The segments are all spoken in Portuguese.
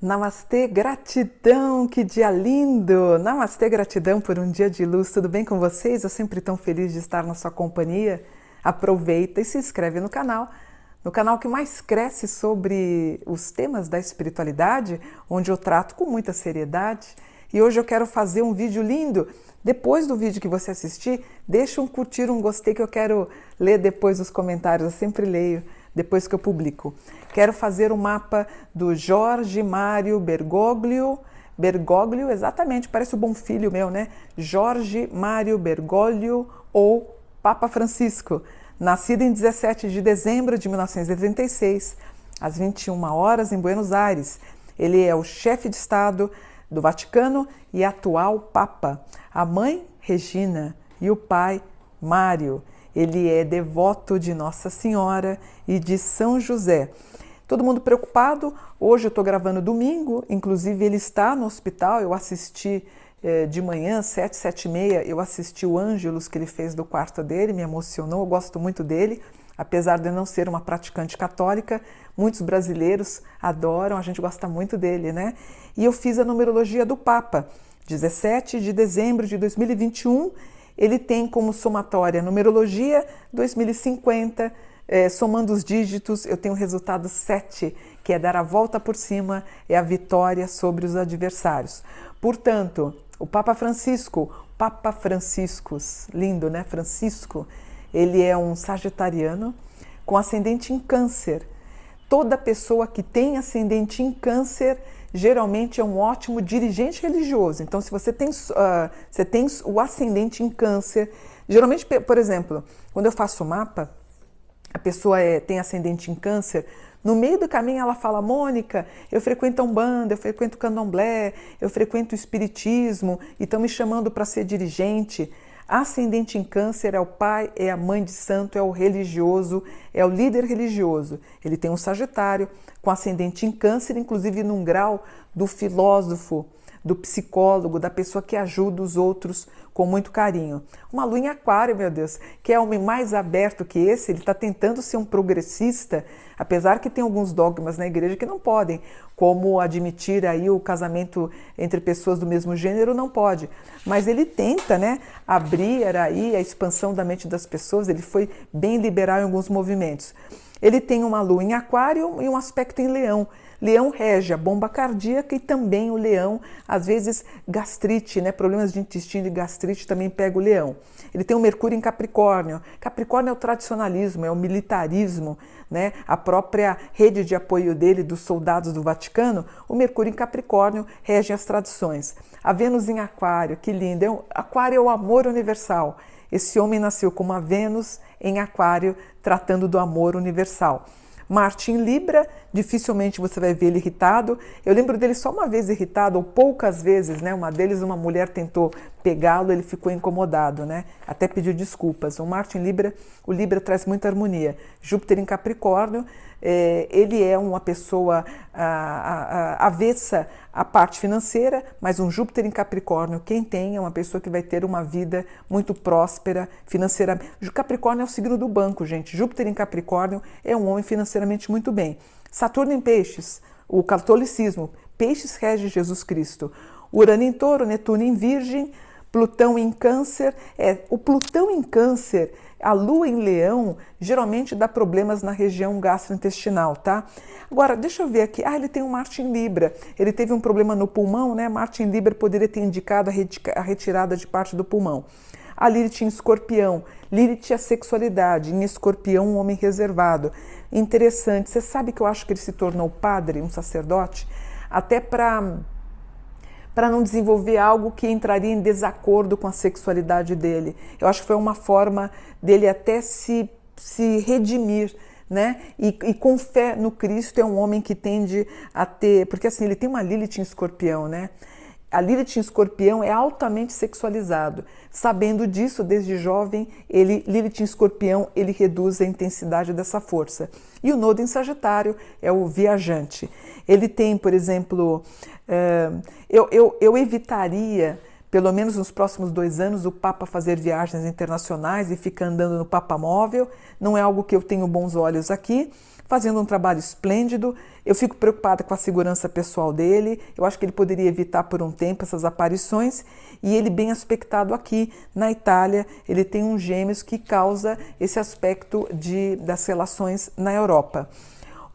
Namastê, gratidão, que dia lindo! Namastê, gratidão por um dia de luz. Tudo bem com vocês? Eu sempre tão feliz de estar na sua companhia. Aproveita e se inscreve no canal, no canal que mais cresce sobre os temas da espiritualidade, onde eu trato com muita seriedade. E hoje eu quero fazer um vídeo lindo. Depois do vídeo que você assistir, deixa um curtir, um gostei que eu quero ler depois os comentários. Eu sempre leio depois que eu publico. Quero fazer o um mapa do Jorge Mário Bergoglio. Bergoglio, exatamente, parece o bom filho meu, né? Jorge Mário Bergoglio ou Papa Francisco, nascido em 17 de dezembro de 1936, às 21 horas em Buenos Aires. Ele é o chefe de Estado do Vaticano e atual Papa. A mãe, Regina, e o pai, Mário. Ele é devoto de Nossa Senhora e de São José. Todo mundo preocupado. Hoje eu estou gravando domingo, inclusive ele está no hospital. Eu assisti eh, de manhã, sete, sete e meia, eu assisti o Ângelus que ele fez do quarto dele, me emocionou. Eu gosto muito dele, apesar de não ser uma praticante católica. Muitos brasileiros adoram, a gente gosta muito dele, né? E eu fiz a numerologia do Papa, 17 de dezembro de 2021 ele tem como somatória numerologia 2050, é, somando os dígitos, eu tenho o resultado 7, que é dar a volta por cima, é a vitória sobre os adversários. Portanto, o Papa Francisco, Papa Franciscus, lindo, né? Francisco, ele é um sagitariano com ascendente em câncer. Toda pessoa que tem ascendente em câncer geralmente é um ótimo dirigente religioso. Então, se você tem, uh, você tem o ascendente em câncer, geralmente, por exemplo, quando eu faço o mapa, a pessoa é, tem ascendente em câncer, no meio do caminho ela fala, Mônica, eu frequento a Umbanda, eu frequento o Candomblé, eu frequento o Espiritismo e estão me chamando para ser dirigente. Ascendente em câncer é o pai, é a mãe de santo, é o religioso, é o líder religioso. Ele tem um sagitário com ascendente em câncer, inclusive num grau do filósofo, do psicólogo, da pessoa que ajuda os outros com muito carinho. Uma lua em aquário, meu Deus, que é homem mais aberto que esse, ele está tentando ser um progressista, apesar que tem alguns dogmas na igreja que não podem, como admitir aí o casamento entre pessoas do mesmo gênero, não pode. Mas ele tenta, né, abrir aí a expansão da mente das pessoas, ele foi bem liberal em alguns movimentos. Ele tem uma lua em aquário e um aspecto em leão. Leão rege a bomba cardíaca e também o leão, às vezes gastrite, né? Problemas de intestino e gastrite também pega o leão. Ele tem o Mercúrio em Capricórnio. Capricórnio é o tradicionalismo, é o militarismo, né? A própria rede de apoio dele dos soldados do Vaticano, o Mercúrio em Capricórnio rege as tradições. A Vênus em Aquário, que lindo! É um, aquário é o amor universal. Esse homem nasceu com uma Vênus em Aquário, tratando do amor universal. Marte em Libra, dificilmente você vai ver ele irritado. Eu lembro dele só uma vez irritado, ou poucas vezes, né? Uma deles, uma mulher tentou pegá-lo, ele ficou incomodado, né? Até pediu desculpas. O Marte em Libra, o Libra traz muita harmonia. Júpiter em Capricórnio, é, ele é uma pessoa a, a, a, avessa à parte financeira, mas um Júpiter em Capricórnio, quem tem é uma pessoa que vai ter uma vida muito próspera financeiramente. Capricórnio é o signo do banco, gente. Júpiter em Capricórnio é um homem financeiramente muito bem. Saturno em Peixes, o catolicismo. Peixes rege Jesus Cristo. Urano em Touro, Netuno em Virgem, Plutão em Câncer. É, o Plutão em Câncer a lua em leão geralmente dá problemas na região gastrointestinal, tá? Agora, deixa eu ver aqui. Ah, ele tem um Marte em Libra. Ele teve um problema no pulmão, né? Marte em Libra poderia ter indicado a retirada de parte do pulmão. A Lilith em escorpião. Lilith é a sexualidade. Em escorpião, um homem reservado. Interessante. Você sabe que eu acho que ele se tornou padre, um sacerdote? Até para para não desenvolver algo que entraria em desacordo com a sexualidade dele. Eu acho que foi uma forma dele até se, se redimir. Né? E, e, com fé no Cristo é um homem que tende a ter, porque assim ele tem uma Lilith em Escorpião, né? A Lilith em Escorpião é altamente sexualizado. Sabendo disso, desde jovem, ele Lilith em Escorpião ele reduz a intensidade dessa força. E o Nodo em Sagitário é o viajante. Ele tem, por exemplo, eu, eu, eu evitaria, pelo menos nos próximos dois anos, o Papa fazer viagens internacionais e ficar andando no Papa móvel. Não é algo que eu tenho bons olhos aqui. Fazendo um trabalho esplêndido. Eu fico preocupada com a segurança pessoal dele. Eu acho que ele poderia evitar por um tempo essas aparições. E ele bem aspectado aqui na Itália, ele tem um gêmeos que causa esse aspecto de, das relações na Europa.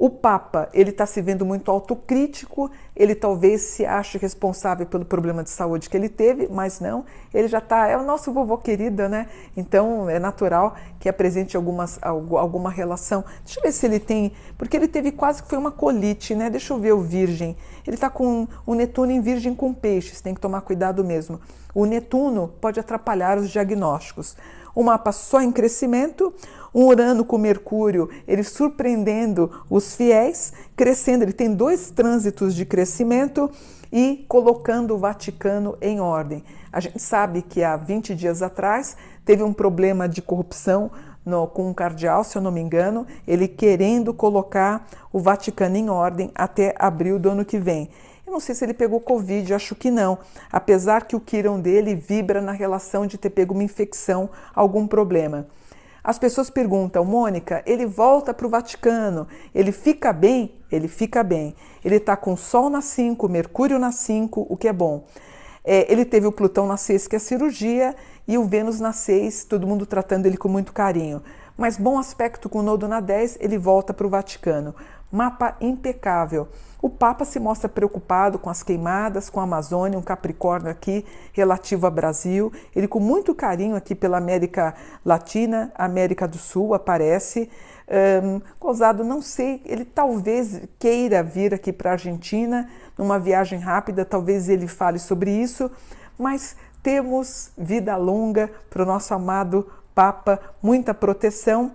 O Papa, ele está se vendo muito autocrítico, ele talvez se ache responsável pelo problema de saúde que ele teve, mas não, ele já está, é o nosso vovô querida, né? Então é natural que apresente algumas, alguma relação. Deixa eu ver se ele tem, porque ele teve quase que foi uma colite, né? Deixa eu ver o Virgem. Ele está com o Netuno em Virgem com peixes, tem que tomar cuidado mesmo. O Netuno pode atrapalhar os diagnósticos um mapa só em crescimento, um Urano com Mercúrio, ele surpreendendo os fiéis, crescendo, ele tem dois trânsitos de crescimento e colocando o Vaticano em ordem. A gente sabe que há 20 dias atrás teve um problema de corrupção no, com um cardeal, se eu não me engano, ele querendo colocar o Vaticano em ordem até abril do ano que vem. Eu não sei se ele pegou Covid, acho que não. Apesar que o quirão dele vibra na relação de ter pego uma infecção, algum problema. As pessoas perguntam, Mônica, ele volta para o Vaticano, ele fica bem? Ele fica bem. Ele está com Sol na 5, Mercúrio na 5, o que é bom. É, ele teve o Plutão na 6, que é cirurgia, e o Vênus na 6, todo mundo tratando ele com muito carinho. Mas bom aspecto com o Nodo na 10, ele volta para o Vaticano. Mapa impecável. O Papa se mostra preocupado com as queimadas, com a Amazônia, um Capricórnio aqui relativo ao Brasil. Ele, com muito carinho aqui pela América Latina, América do Sul, aparece. Um, Gozado, não sei, ele talvez queira vir aqui para a Argentina numa viagem rápida, talvez ele fale sobre isso, mas temos vida longa para o nosso amado Papa, muita proteção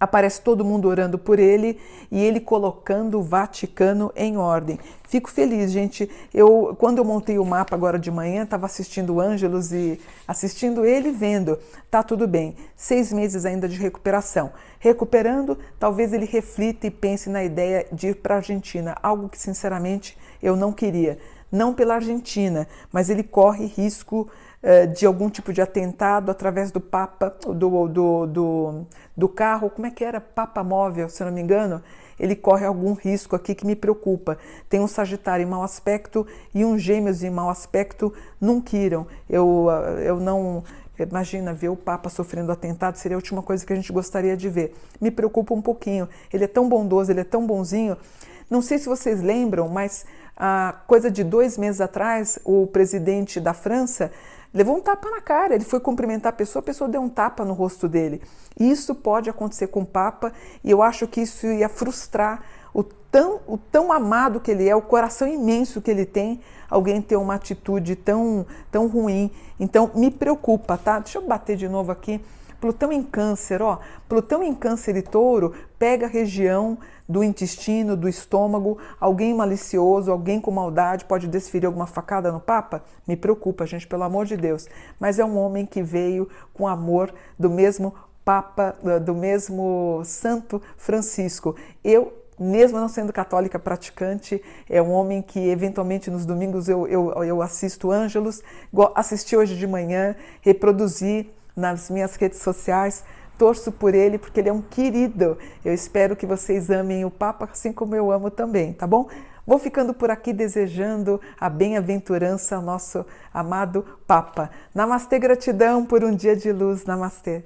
aparece todo mundo orando por ele e ele colocando o Vaticano em ordem. Fico feliz, gente. Eu quando eu montei o mapa agora de manhã, estava assistindo o Ângelos e assistindo ele vendo. Tá tudo bem. Seis meses ainda de recuperação. Recuperando, talvez ele reflita e pense na ideia de ir para a Argentina, algo que sinceramente eu não queria. Não pela Argentina, mas ele corre risco de algum tipo de atentado através do Papa, do, do, do, do carro, como é que era? Papa móvel, se não me engano, ele corre algum risco aqui que me preocupa. Tem um Sagitário em mau aspecto e um Gêmeos em mau aspecto num Quiron. Eu, eu não. Imagina ver o Papa sofrendo atentado, seria a última coisa que a gente gostaria de ver. Me preocupa um pouquinho. Ele é tão bondoso, ele é tão bonzinho. Não sei se vocês lembram, mas a coisa de dois meses atrás, o presidente da França levou um tapa na cara. Ele foi cumprimentar a pessoa, a pessoa deu um tapa no rosto dele. Isso pode acontecer com o Papa e eu acho que isso ia frustrar o tão, o tão amado que ele é, o coração imenso que ele tem, alguém ter uma atitude tão, tão ruim. Então me preocupa, tá? Deixa eu bater de novo aqui. Plutão em Câncer, ó, Plutão em Câncer e Touro pega a região do intestino, do estômago, alguém malicioso, alguém com maldade pode desferir alguma facada no Papa? Me preocupa, gente, pelo amor de Deus. Mas é um homem que veio com amor do mesmo Papa, do mesmo Santo Francisco. Eu mesmo não sendo católica praticante, é um homem que eventualmente nos domingos eu, eu, eu assisto Ângelos, assisti hoje de manhã, reproduzi nas minhas redes sociais. Torço por ele porque ele é um querido. Eu espero que vocês amem o Papa assim como eu amo também, tá bom? Vou ficando por aqui desejando a bem-aventurança ao nosso amado Papa. Namastê, gratidão por um dia de luz. Namastê.